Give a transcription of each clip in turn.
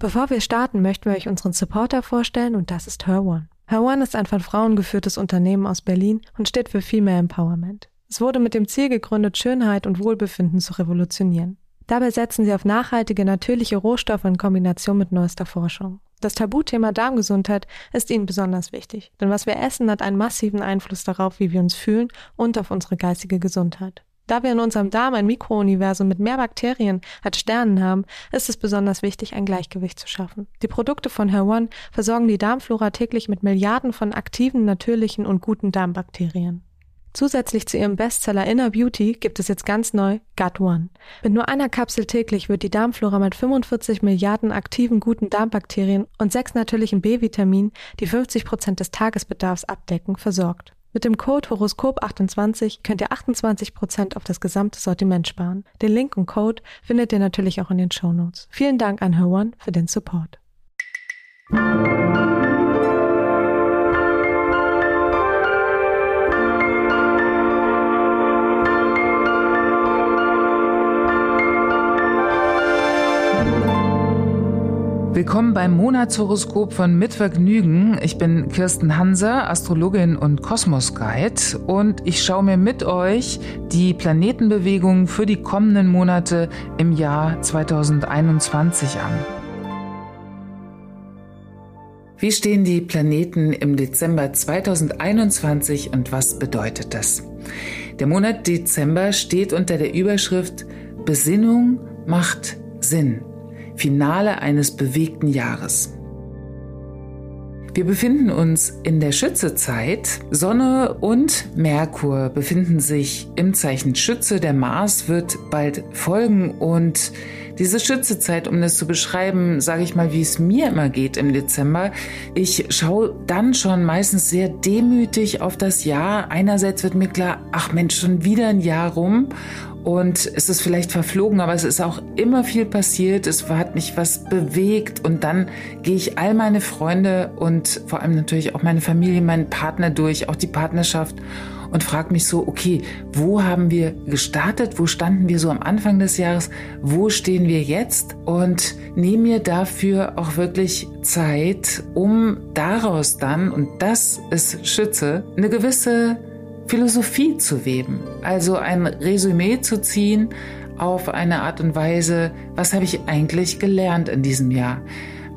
Bevor wir starten, möchten wir euch unseren Supporter vorstellen und das ist Her One. Her One ist ein von Frauen geführtes Unternehmen aus Berlin und steht für Female Empowerment. Es wurde mit dem Ziel gegründet, Schönheit und Wohlbefinden zu revolutionieren. Dabei setzen sie auf nachhaltige, natürliche Rohstoffe in Kombination mit neuester Forschung. Das Tabuthema Darmgesundheit ist ihnen besonders wichtig, denn was wir essen hat einen massiven Einfluss darauf, wie wir uns fühlen und auf unsere geistige Gesundheit. Da wir in unserem Darm ein Mikrouniversum mit mehr Bakterien als Sternen haben, ist es besonders wichtig, ein Gleichgewicht zu schaffen. Die Produkte von Hair versorgen die Darmflora täglich mit Milliarden von aktiven, natürlichen und guten Darmbakterien. Zusätzlich zu ihrem Bestseller Inner Beauty gibt es jetzt ganz neu Gut One. Mit nur einer Kapsel täglich wird die Darmflora mit 45 Milliarden aktiven guten Darmbakterien und sechs natürlichen B-Vitaminen, die 50 Prozent des Tagesbedarfs abdecken, versorgt. Mit dem Code Horoskop28 könnt ihr 28% auf das gesamte Sortiment sparen. Den Link und Code findet ihr natürlich auch in den Show Notes. Vielen Dank an Her für den Support. Willkommen beim Monatshoroskop von Mitvergnügen. Ich bin Kirsten Hanser, Astrologin und Kosmos Guide und ich schaue mir mit euch die Planetenbewegungen für die kommenden Monate im Jahr 2021 an. Wie stehen die Planeten im Dezember 2021 und was bedeutet das? Der Monat Dezember steht unter der Überschrift Besinnung macht Sinn. Finale eines bewegten Jahres. Wir befinden uns in der Schützezeit. Sonne und Merkur befinden sich im Zeichen Schütze. Der Mars wird bald folgen und diese Schützezeit, um das zu beschreiben, sage ich mal, wie es mir immer geht im Dezember. Ich schaue dann schon meistens sehr demütig auf das Jahr. Einerseits wird mir klar, ach Mensch, schon wieder ein Jahr rum und es ist vielleicht verflogen, aber es ist auch immer viel passiert. Es hat mich was bewegt und dann gehe ich all meine Freunde und vor allem natürlich auch meine Familie, meinen Partner durch, auch die Partnerschaft und frage mich so, okay, wo haben wir gestartet? Wo standen wir so am Anfang des Jahres? Wo stehen wir jetzt? Und nehme mir dafür auch wirklich Zeit, um daraus dann, und das ist Schütze, eine gewisse Philosophie zu weben, also ein Resümee zu ziehen auf eine Art und Weise, was habe ich eigentlich gelernt in diesem Jahr?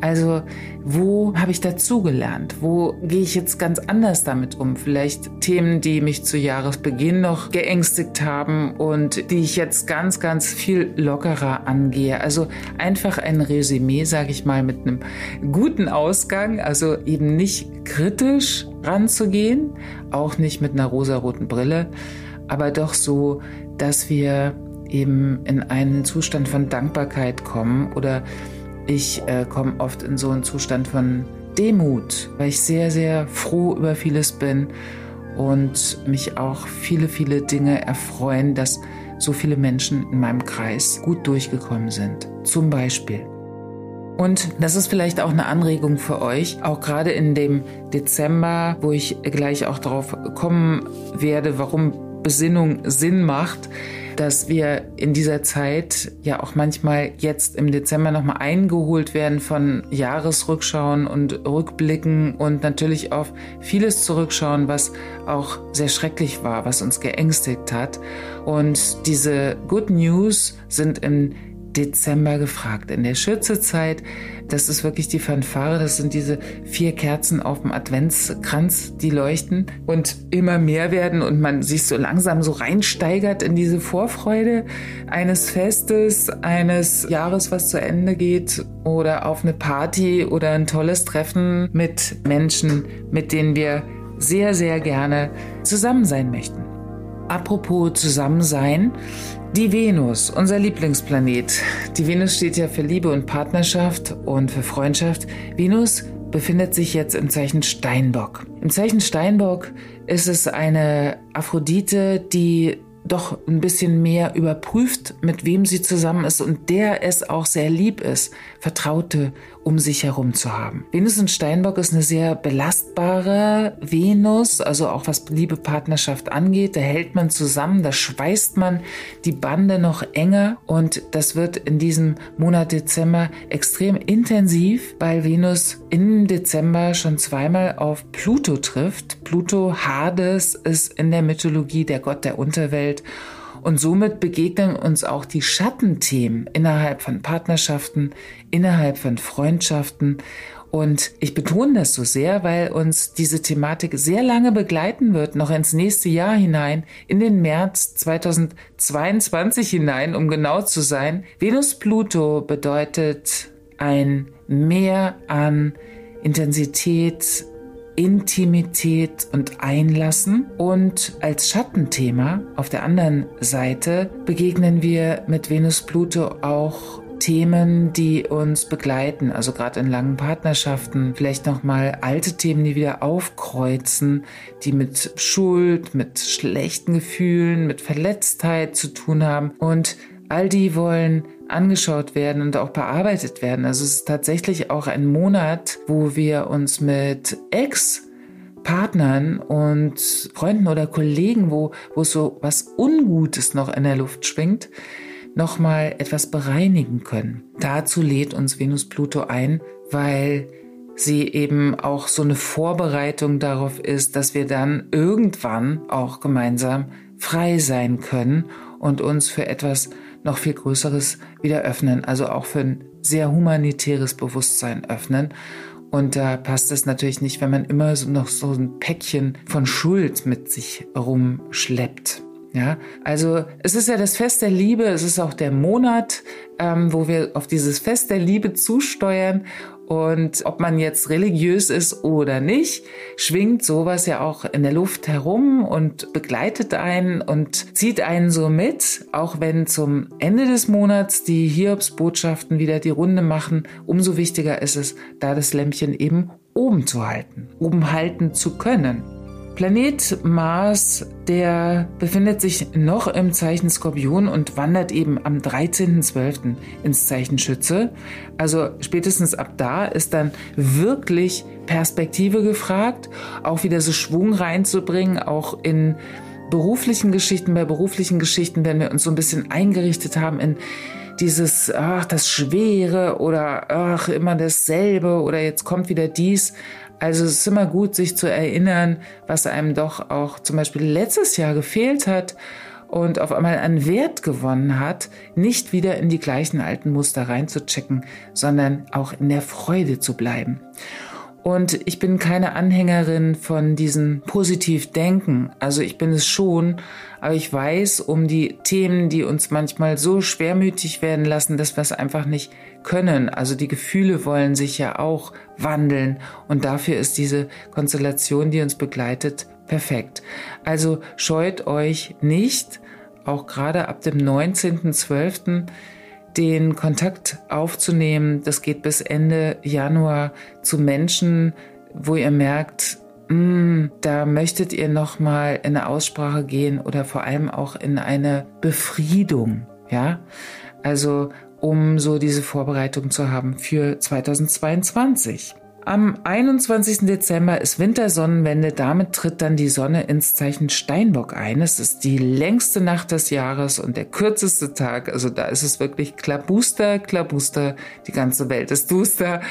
Also wo habe ich dazugelernt? Wo gehe ich jetzt ganz anders damit um? Vielleicht Themen, die mich zu Jahresbeginn noch geängstigt haben und die ich jetzt ganz, ganz viel lockerer angehe. Also einfach ein Resümee, sage ich mal, mit einem guten Ausgang. Also eben nicht kritisch ranzugehen, auch nicht mit einer rosaroten Brille, aber doch so, dass wir eben in einen Zustand von Dankbarkeit kommen oder ich äh, komme oft in so einen Zustand von Demut, weil ich sehr, sehr froh über vieles bin und mich auch viele, viele Dinge erfreuen, dass so viele Menschen in meinem Kreis gut durchgekommen sind. Zum Beispiel. Und das ist vielleicht auch eine Anregung für euch, auch gerade in dem Dezember, wo ich gleich auch darauf kommen werde, warum Besinnung Sinn macht dass wir in dieser Zeit ja auch manchmal jetzt im Dezember nochmal eingeholt werden von Jahresrückschauen und Rückblicken und natürlich auf vieles zurückschauen, was auch sehr schrecklich war, was uns geängstigt hat. Und diese Good News sind in Dezember gefragt. In der Schützezeit, das ist wirklich die Fanfare, das sind diese vier Kerzen auf dem Adventskranz, die leuchten und immer mehr werden und man sich so langsam so reinsteigert in diese Vorfreude eines Festes, eines Jahres, was zu Ende geht oder auf eine Party oder ein tolles Treffen mit Menschen, mit denen wir sehr, sehr gerne zusammen sein möchten. Apropos Zusammensein, die Venus, unser Lieblingsplanet. Die Venus steht ja für Liebe und Partnerschaft und für Freundschaft. Venus befindet sich jetzt im Zeichen Steinbock. Im Zeichen Steinbock ist es eine Aphrodite, die doch ein bisschen mehr überprüft, mit wem sie zusammen ist und der es auch sehr lieb ist, Vertraute um sich herum zu haben. Venus in Steinbock ist eine sehr belastbare Venus, also auch was Liebe, Partnerschaft angeht. Da hält man zusammen, da schweißt man die Bande noch enger und das wird in diesem Monat Dezember extrem intensiv, weil Venus im Dezember schon zweimal auf Pluto trifft. Pluto Hades ist in der Mythologie der Gott der Unterwelt und somit begegnen uns auch die Schattenthemen innerhalb von Partnerschaften, innerhalb von Freundschaften. Und ich betone das so sehr, weil uns diese Thematik sehr lange begleiten wird, noch ins nächste Jahr hinein, in den März 2022 hinein, um genau zu sein. Venus-Pluto bedeutet ein Mehr an Intensität, Intimität und Einlassen. Und als Schattenthema auf der anderen Seite begegnen wir mit Venus Pluto auch Themen, die uns begleiten, also gerade in langen Partnerschaften, vielleicht nochmal alte Themen, die wieder aufkreuzen, die mit Schuld, mit schlechten Gefühlen, mit Verletztheit zu tun haben. Und all die wollen angeschaut werden und auch bearbeitet werden. Also es ist tatsächlich auch ein Monat, wo wir uns mit Ex Partnern und Freunden oder Kollegen, wo, wo so was Ungutes noch in der Luft schwingt, nochmal etwas bereinigen können. Dazu lädt uns Venus Pluto ein, weil sie eben auch so eine Vorbereitung darauf ist, dass wir dann irgendwann auch gemeinsam frei sein können und uns für etwas noch viel Größeres wieder öffnen, also auch für ein sehr humanitäres Bewusstsein öffnen. Und da passt es natürlich nicht, wenn man immer so noch so ein Päckchen von Schuld mit sich rumschleppt. Ja, also es ist ja das Fest der Liebe, es ist auch der Monat, ähm, wo wir auf dieses Fest der Liebe zusteuern und ob man jetzt religiös ist oder nicht, schwingt sowas ja auch in der Luft herum und begleitet einen und zieht einen so mit, auch wenn zum Ende des Monats die Hiobsbotschaften wieder die Runde machen. Umso wichtiger ist es, da das Lämpchen eben oben zu halten, oben halten zu können. Planet Mars, der befindet sich noch im Zeichen Skorpion und wandert eben am 13.12. ins Zeichen Schütze. Also spätestens ab da ist dann wirklich Perspektive gefragt, auch wieder so Schwung reinzubringen, auch in beruflichen Geschichten, bei beruflichen Geschichten, wenn wir uns so ein bisschen eingerichtet haben in dieses, ach, das Schwere oder ach, immer dasselbe oder jetzt kommt wieder dies. Also es ist immer gut, sich zu erinnern, was einem doch auch zum Beispiel letztes Jahr gefehlt hat und auf einmal an Wert gewonnen hat, nicht wieder in die gleichen alten Muster reinzuchecken, sondern auch in der Freude zu bleiben. Und ich bin keine Anhängerin von diesem Positivdenken. Also ich bin es schon, aber ich weiß um die Themen, die uns manchmal so schwermütig werden lassen, dass wir es einfach nicht können. Also die Gefühle wollen sich ja auch wandeln. Und dafür ist diese Konstellation, die uns begleitet, perfekt. Also scheut euch nicht, auch gerade ab dem 19.12., den Kontakt aufzunehmen. Das geht bis Ende Januar zu Menschen, wo ihr merkt, mm, da möchtet ihr noch mal in eine Aussprache gehen oder vor allem auch in eine Befriedung, ja? Also um so diese Vorbereitung zu haben für 2022. Am 21. Dezember ist Wintersonnenwende. Damit tritt dann die Sonne ins Zeichen Steinbock ein. Es ist die längste Nacht des Jahres und der kürzeste Tag. Also da ist es wirklich Klabuster, Klabuster. Die ganze Welt ist duster.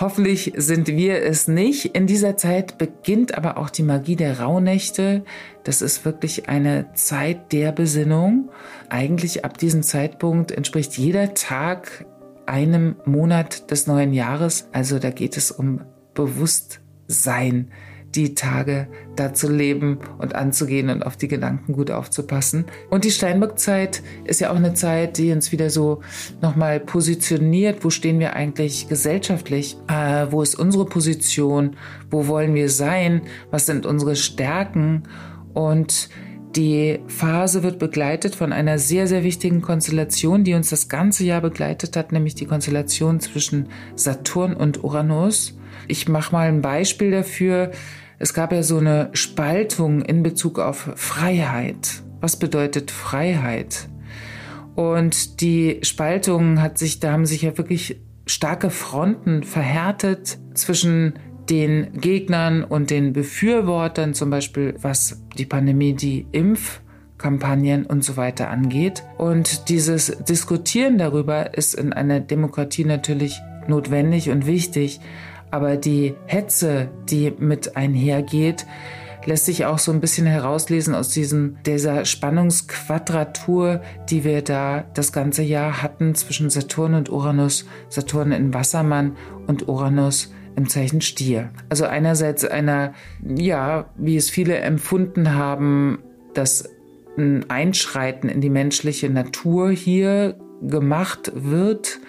Hoffentlich sind wir es nicht. In dieser Zeit beginnt aber auch die Magie der Rauhnächte. Das ist wirklich eine Zeit der Besinnung. Eigentlich ab diesem Zeitpunkt entspricht jeder Tag einem Monat des neuen Jahres. Also da geht es um Bewusstsein, die Tage da zu leben und anzugehen und auf die Gedanken gut aufzupassen. Und die Steinbock-Zeit ist ja auch eine Zeit, die uns wieder so nochmal positioniert. Wo stehen wir eigentlich gesellschaftlich? Äh, wo ist unsere Position? Wo wollen wir sein? Was sind unsere Stärken? Und die Phase wird begleitet von einer sehr, sehr wichtigen Konstellation, die uns das ganze Jahr begleitet hat, nämlich die Konstellation zwischen Saturn und Uranus. Ich mache mal ein Beispiel dafür. Es gab ja so eine Spaltung in Bezug auf Freiheit. Was bedeutet Freiheit? Und die Spaltung hat sich, da haben sich ja wirklich starke Fronten verhärtet zwischen den Gegnern und den Befürwortern, zum Beispiel was die Pandemie, die Impfkampagnen und so weiter angeht. Und dieses Diskutieren darüber ist in einer Demokratie natürlich notwendig und wichtig, aber die Hetze, die mit einhergeht, lässt sich auch so ein bisschen herauslesen aus diesem, dieser Spannungsquadratur, die wir da das ganze Jahr hatten zwischen Saturn und Uranus, Saturn in Wassermann und Uranus im Zeichen Stier. Also einerseits einer, ja, wie es viele empfunden haben, dass ein Einschreiten in die menschliche Natur hier gemacht wird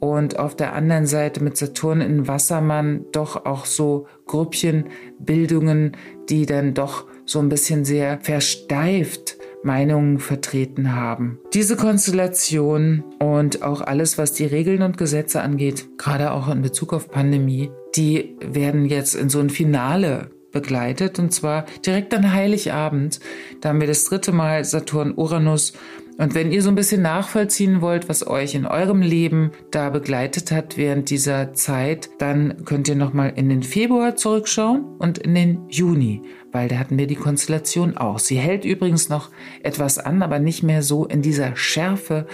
und auf der anderen Seite mit Saturn in Wassermann doch auch so Grüppchenbildungen, die dann doch so ein bisschen sehr versteift Meinungen vertreten haben. Diese Konstellation und auch alles, was die Regeln und Gesetze angeht, gerade auch in Bezug auf Pandemie, die werden jetzt in so ein Finale begleitet und zwar direkt an Heiligabend. Da haben wir das dritte Mal Saturn-Uranus und wenn ihr so ein bisschen nachvollziehen wollt, was euch in eurem Leben da begleitet hat während dieser Zeit, dann könnt ihr nochmal in den Februar zurückschauen und in den Juni, weil da hatten wir die Konstellation auch. Sie hält übrigens noch etwas an, aber nicht mehr so in dieser Schärfe,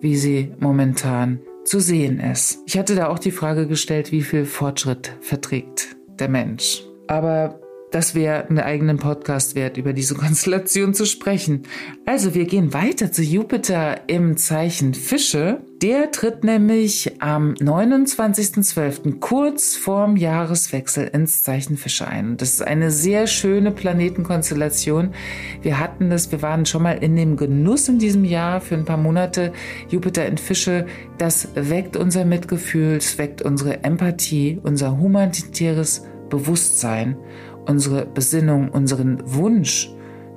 wie sie momentan zu sehen ist. Ich hatte da auch die Frage gestellt, wie viel Fortschritt verträgt der Mensch. Aber das wäre einen eigenen Podcast wert, über diese Konstellation zu sprechen. Also wir gehen weiter zu Jupiter im Zeichen Fische. Der tritt nämlich am 29.12. kurz vorm Jahreswechsel ins Zeichen Fische ein. Das ist eine sehr schöne Planetenkonstellation. Wir hatten das, wir waren schon mal in dem Genuss in diesem Jahr für ein paar Monate. Jupiter in Fische, das weckt unser Mitgefühl, es weckt unsere Empathie, unser humanitäres Bewusstsein unsere Besinnung, unseren Wunsch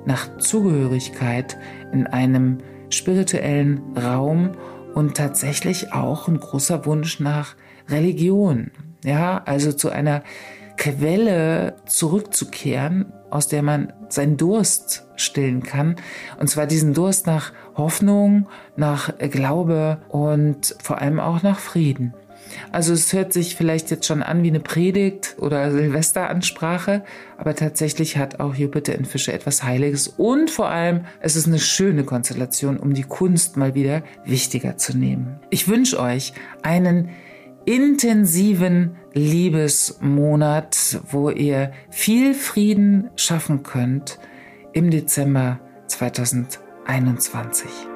nach Zugehörigkeit in einem spirituellen Raum und tatsächlich auch ein großer Wunsch nach Religion. Ja, also zu einer Quelle zurückzukehren, aus der man seinen Durst stillen kann. Und zwar diesen Durst nach Hoffnung, nach Glaube und vor allem auch nach Frieden. Also es hört sich vielleicht jetzt schon an wie eine Predigt oder Silvesteransprache, aber tatsächlich hat auch Jupiter in Fische etwas Heiliges und vor allem es ist eine schöne Konstellation, um die Kunst mal wieder wichtiger zu nehmen. Ich wünsche euch einen intensiven Liebesmonat, wo ihr viel Frieden schaffen könnt im Dezember 2021.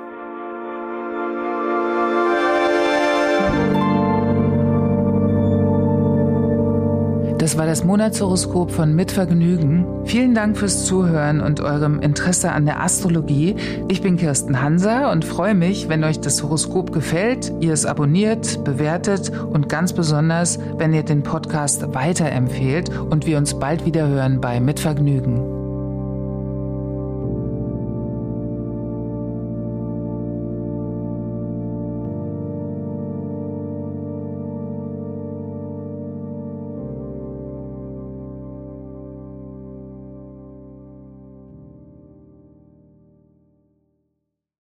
Das war das Monatshoroskop von Mitvergnügen. Vielen Dank fürs Zuhören und eurem Interesse an der Astrologie. Ich bin Kirsten Hanser und freue mich, wenn euch das Horoskop gefällt, ihr es abonniert, bewertet und ganz besonders, wenn ihr den Podcast weiterempfehlt und wir uns bald wieder hören bei Mitvergnügen.